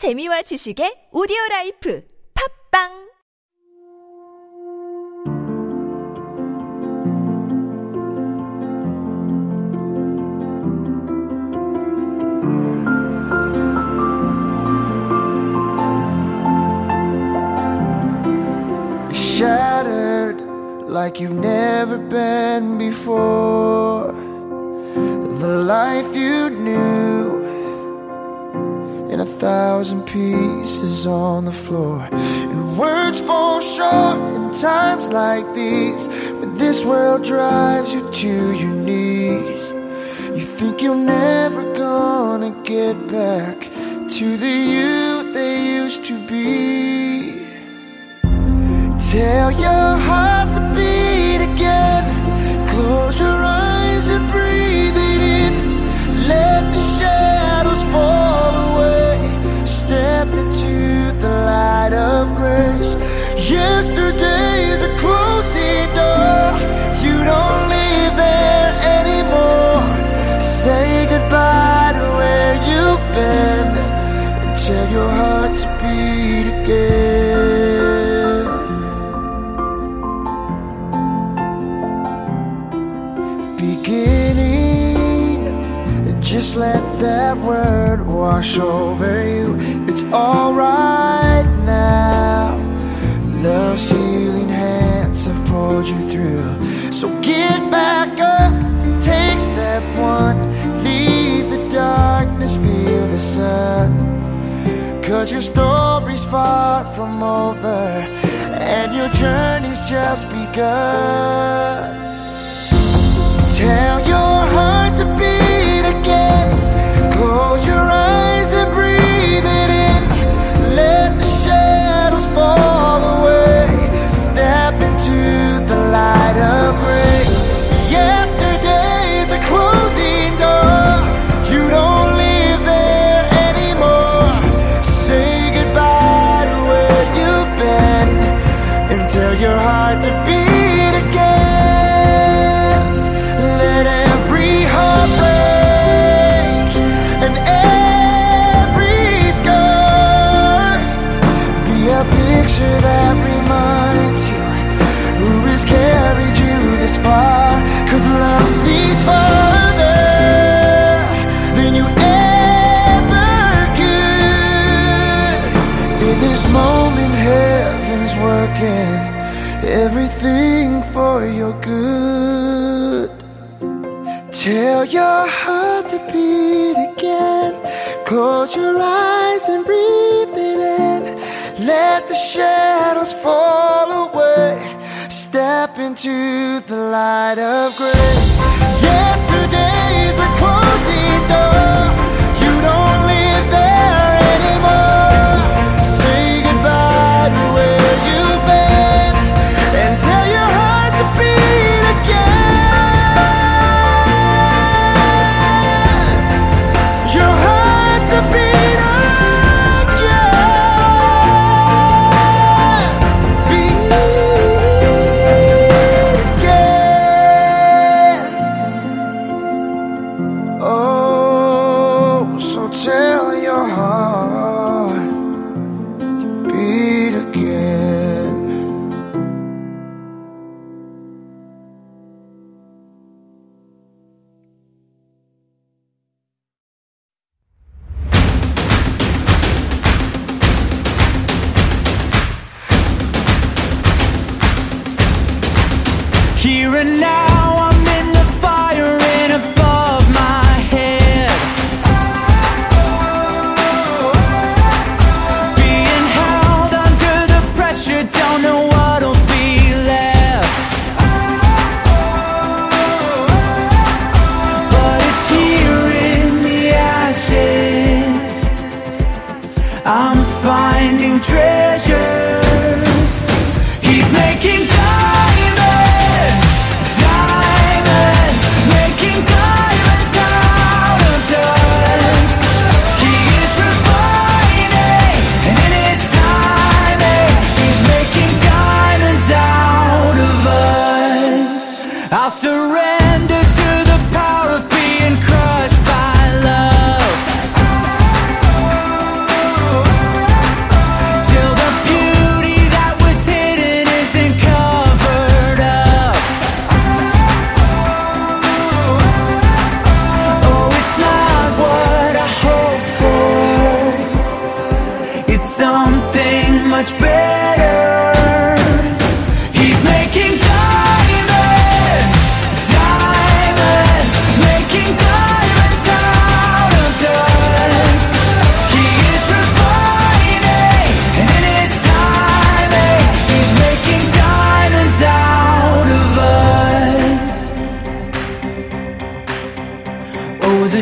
재미와 지식의 오디오 라이프. 팝빵 on the floor. And words fall short in times like these when this world drives you to your knees. You think you're never gonna get back to the you they used to be. Tell your heart to beat again. Wash over you. It's alright now. Love's healing hands have pulled you through. So get back up, take step one. Leave the darkness, feel the sun. Cause your story's far from over, and your journey's just begun. Tell your heart to beat again. Close your eyes and breathe it in. Let the shadows fall for your good. Tell your heart to beat again. Close your eyes and breathe it in. Let the shadows fall away. Step into the light of grace. Yesterday's a closing door.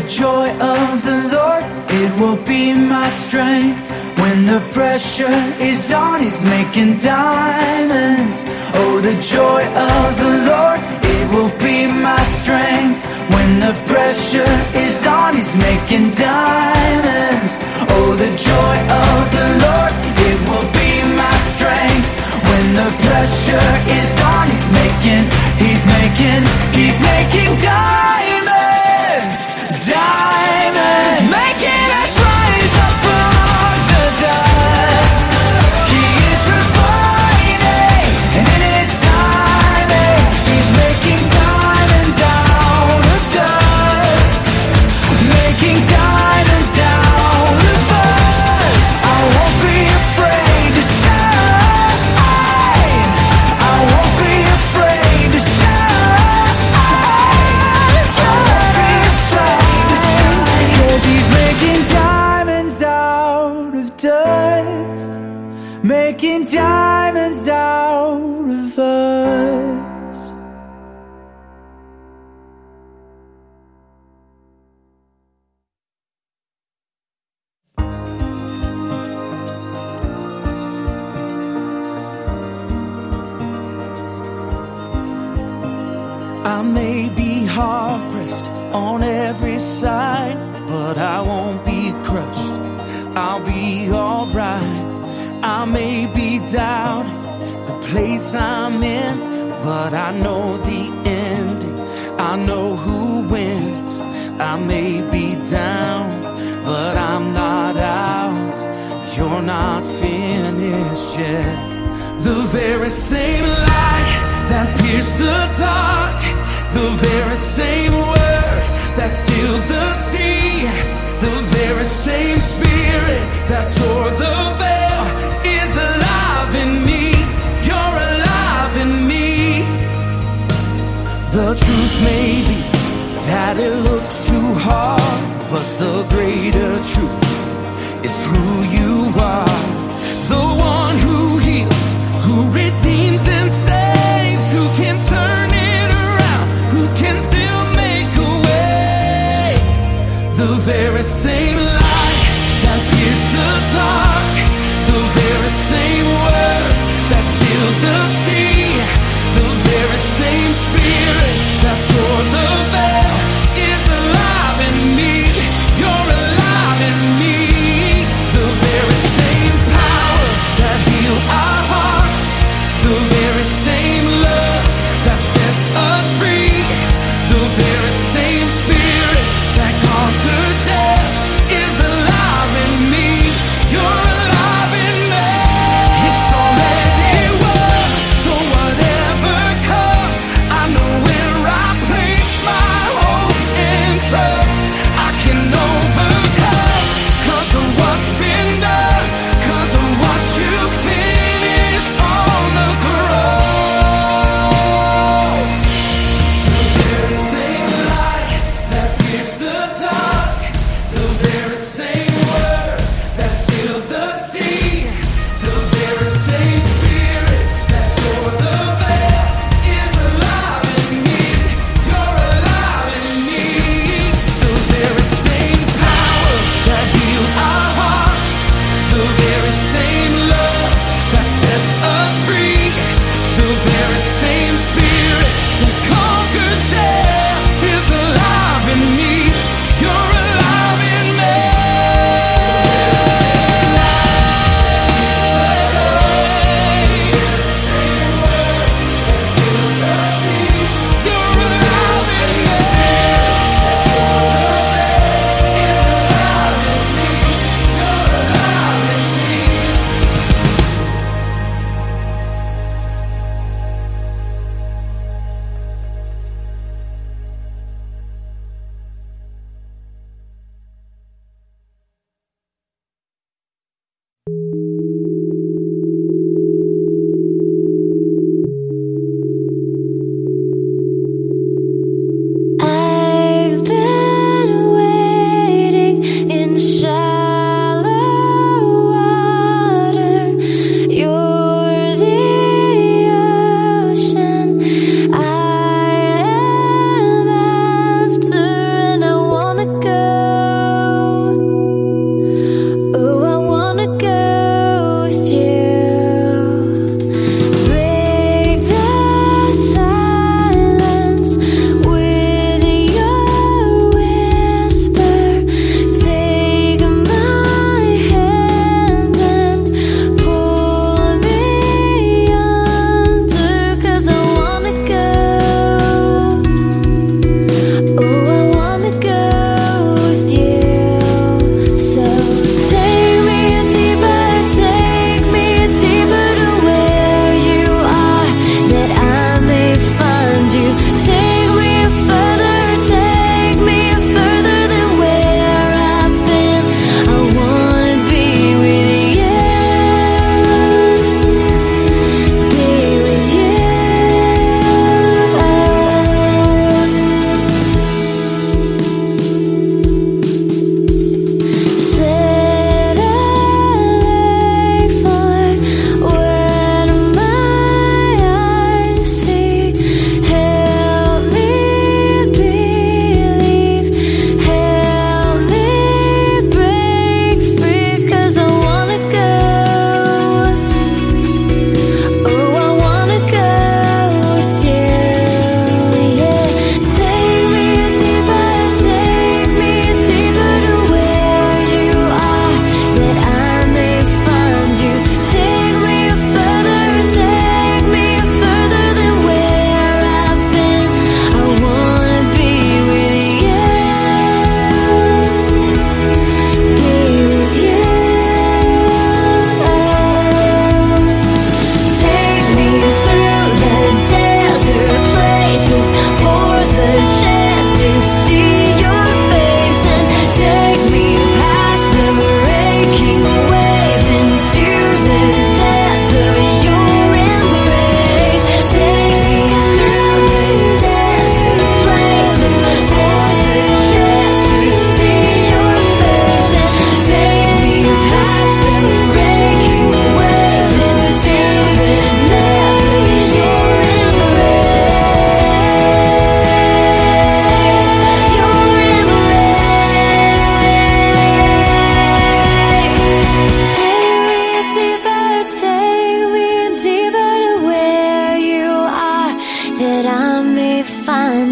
joy of the Lord, it will be my strength. When the pressure is on, he's making diamonds. Oh, the joy of the Lord, it will be my strength. When the pressure is on, he's making diamonds. Oh, the joy of the Lord, it will be my strength. When the pressure is on, he's making, he's making, he's making diamonds diamond. It's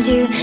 you.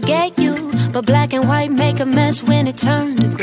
Forget you. But black and white make a mess when it turned to gray.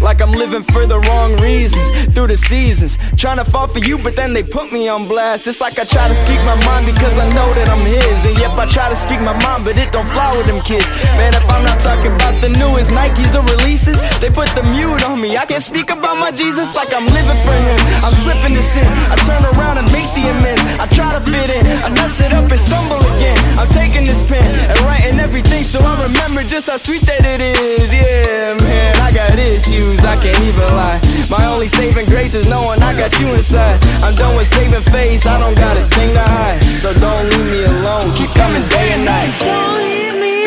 Like I'm living for the wrong reasons through the seasons. Trying to fall for you, but then they put me on blast. It's like I try to speak my mind because I know that I'm his. And yep, I try to speak my mind, but it don't fly with them kids. Man, if I'm not talking about the newest Nikes or releases, they put the mute on me. I can't speak about my Jesus like I'm living for him. I'm slipping this in. I turn around and make the amends. I try to fit in. I mess it up and stumble again. I'm taking this pen and writing everything so I remember just how sweet that it is. Yeah, man, I got issues. I can't even lie. My only saving grace is knowing I got you inside. I'm done with saving face. I don't got a thing to hide. So don't leave me alone. Keep coming day and night. Don't leave me,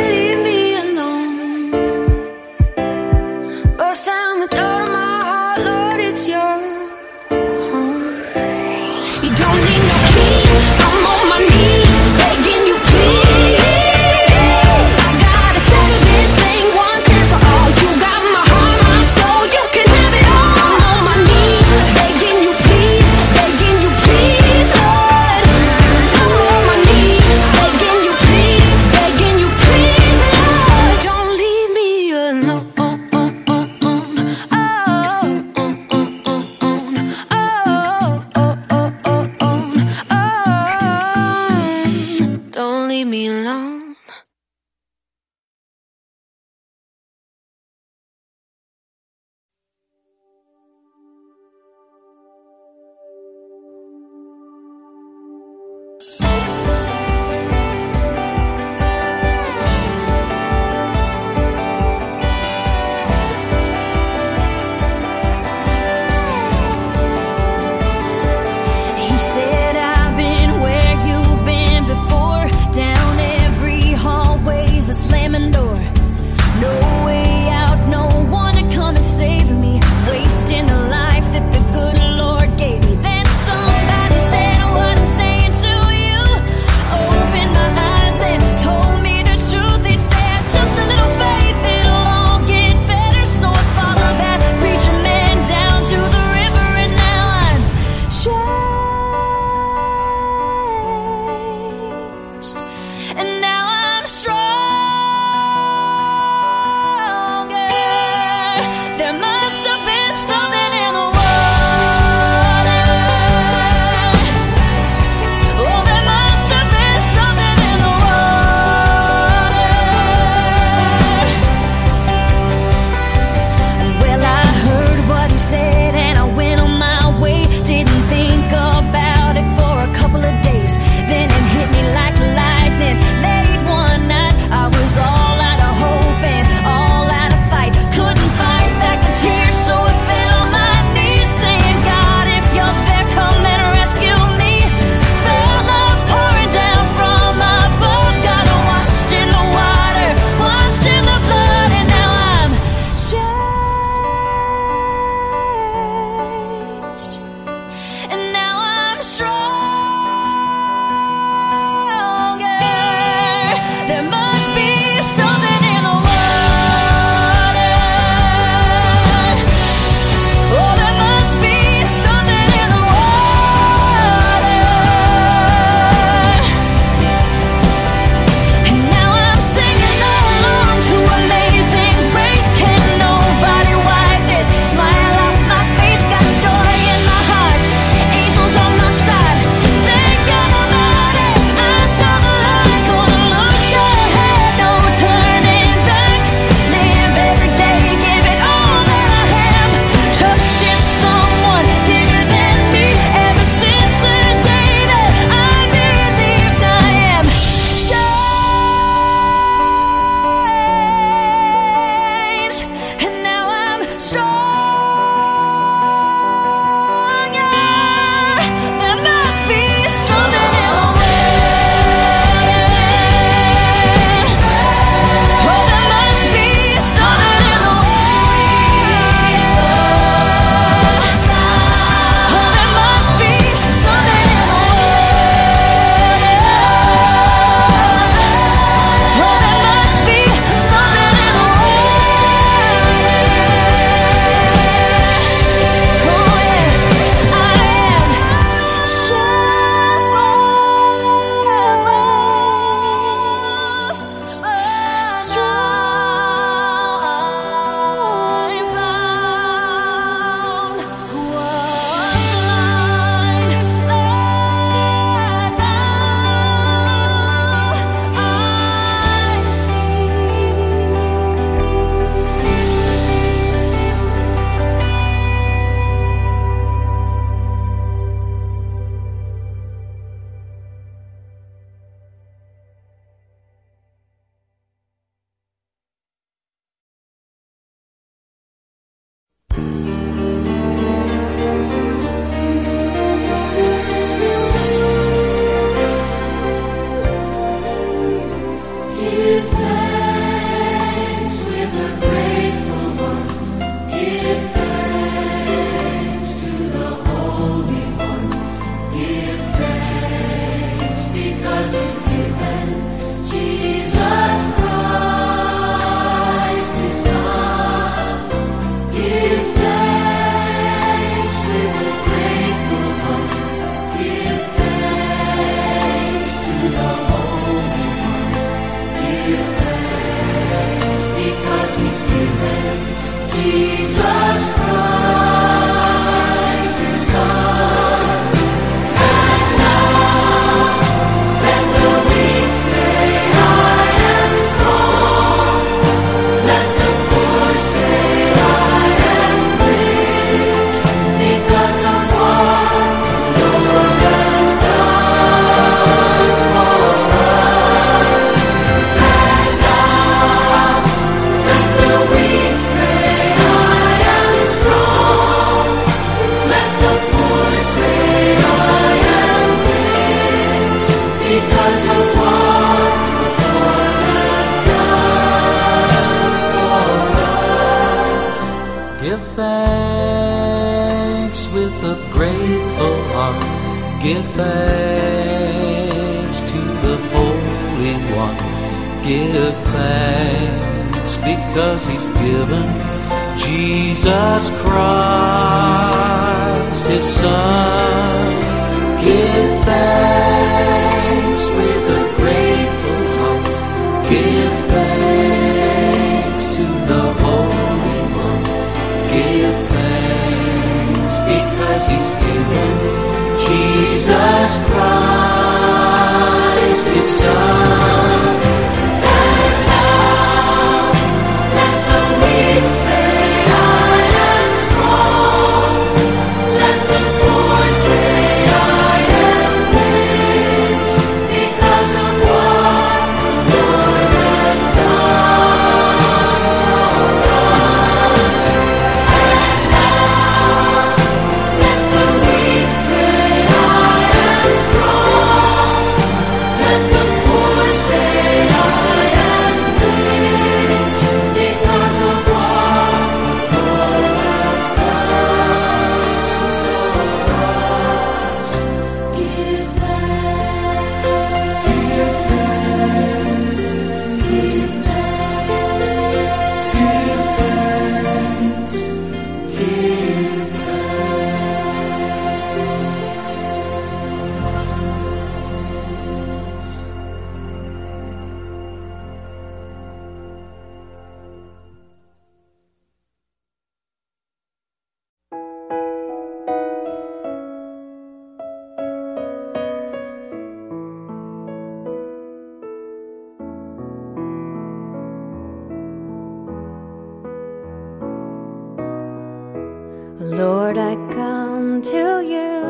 to you.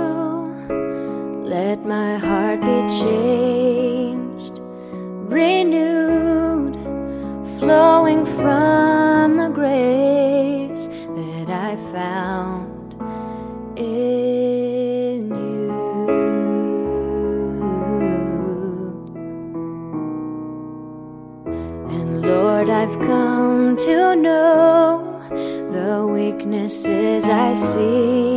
Let my heart be changed, renewed, flowing from the grace that I found in you. And Lord, I've come to know the weaknesses I see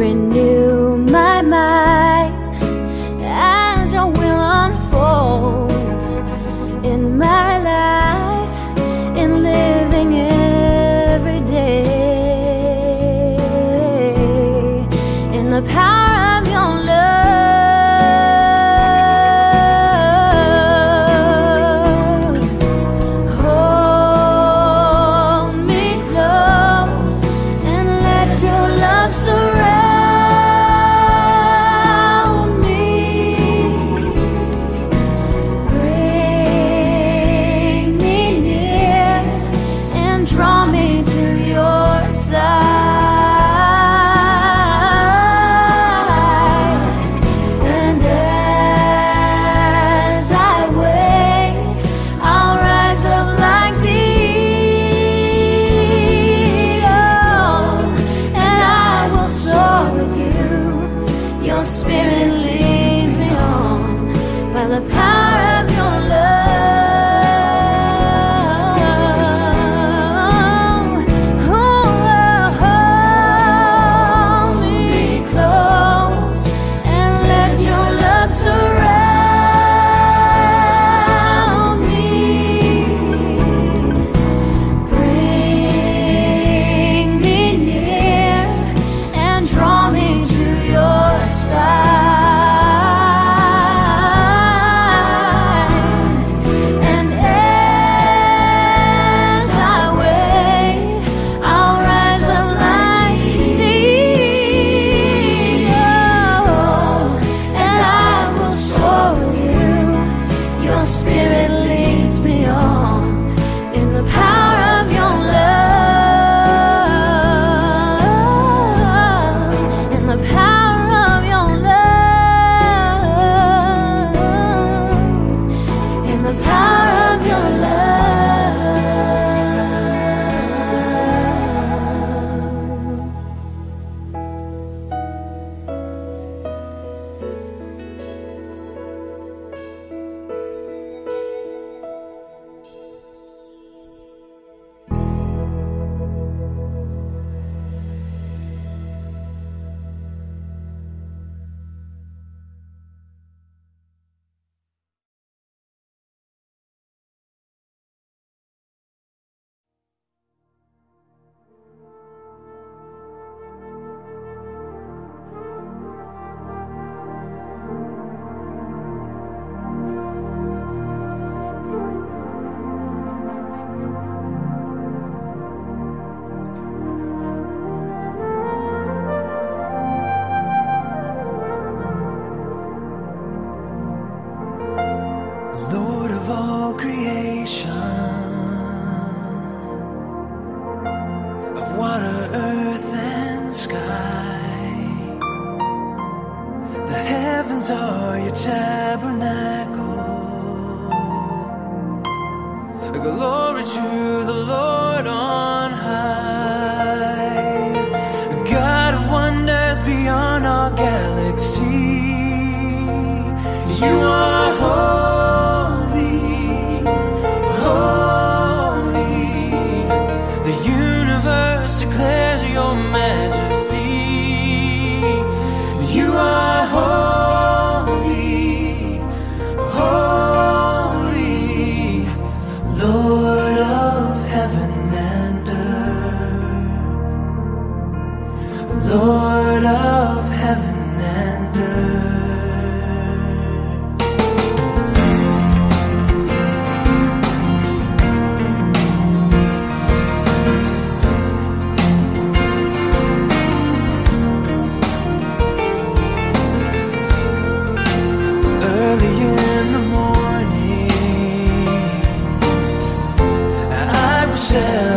brand new. how are your tabernacle. Glory to the Lord I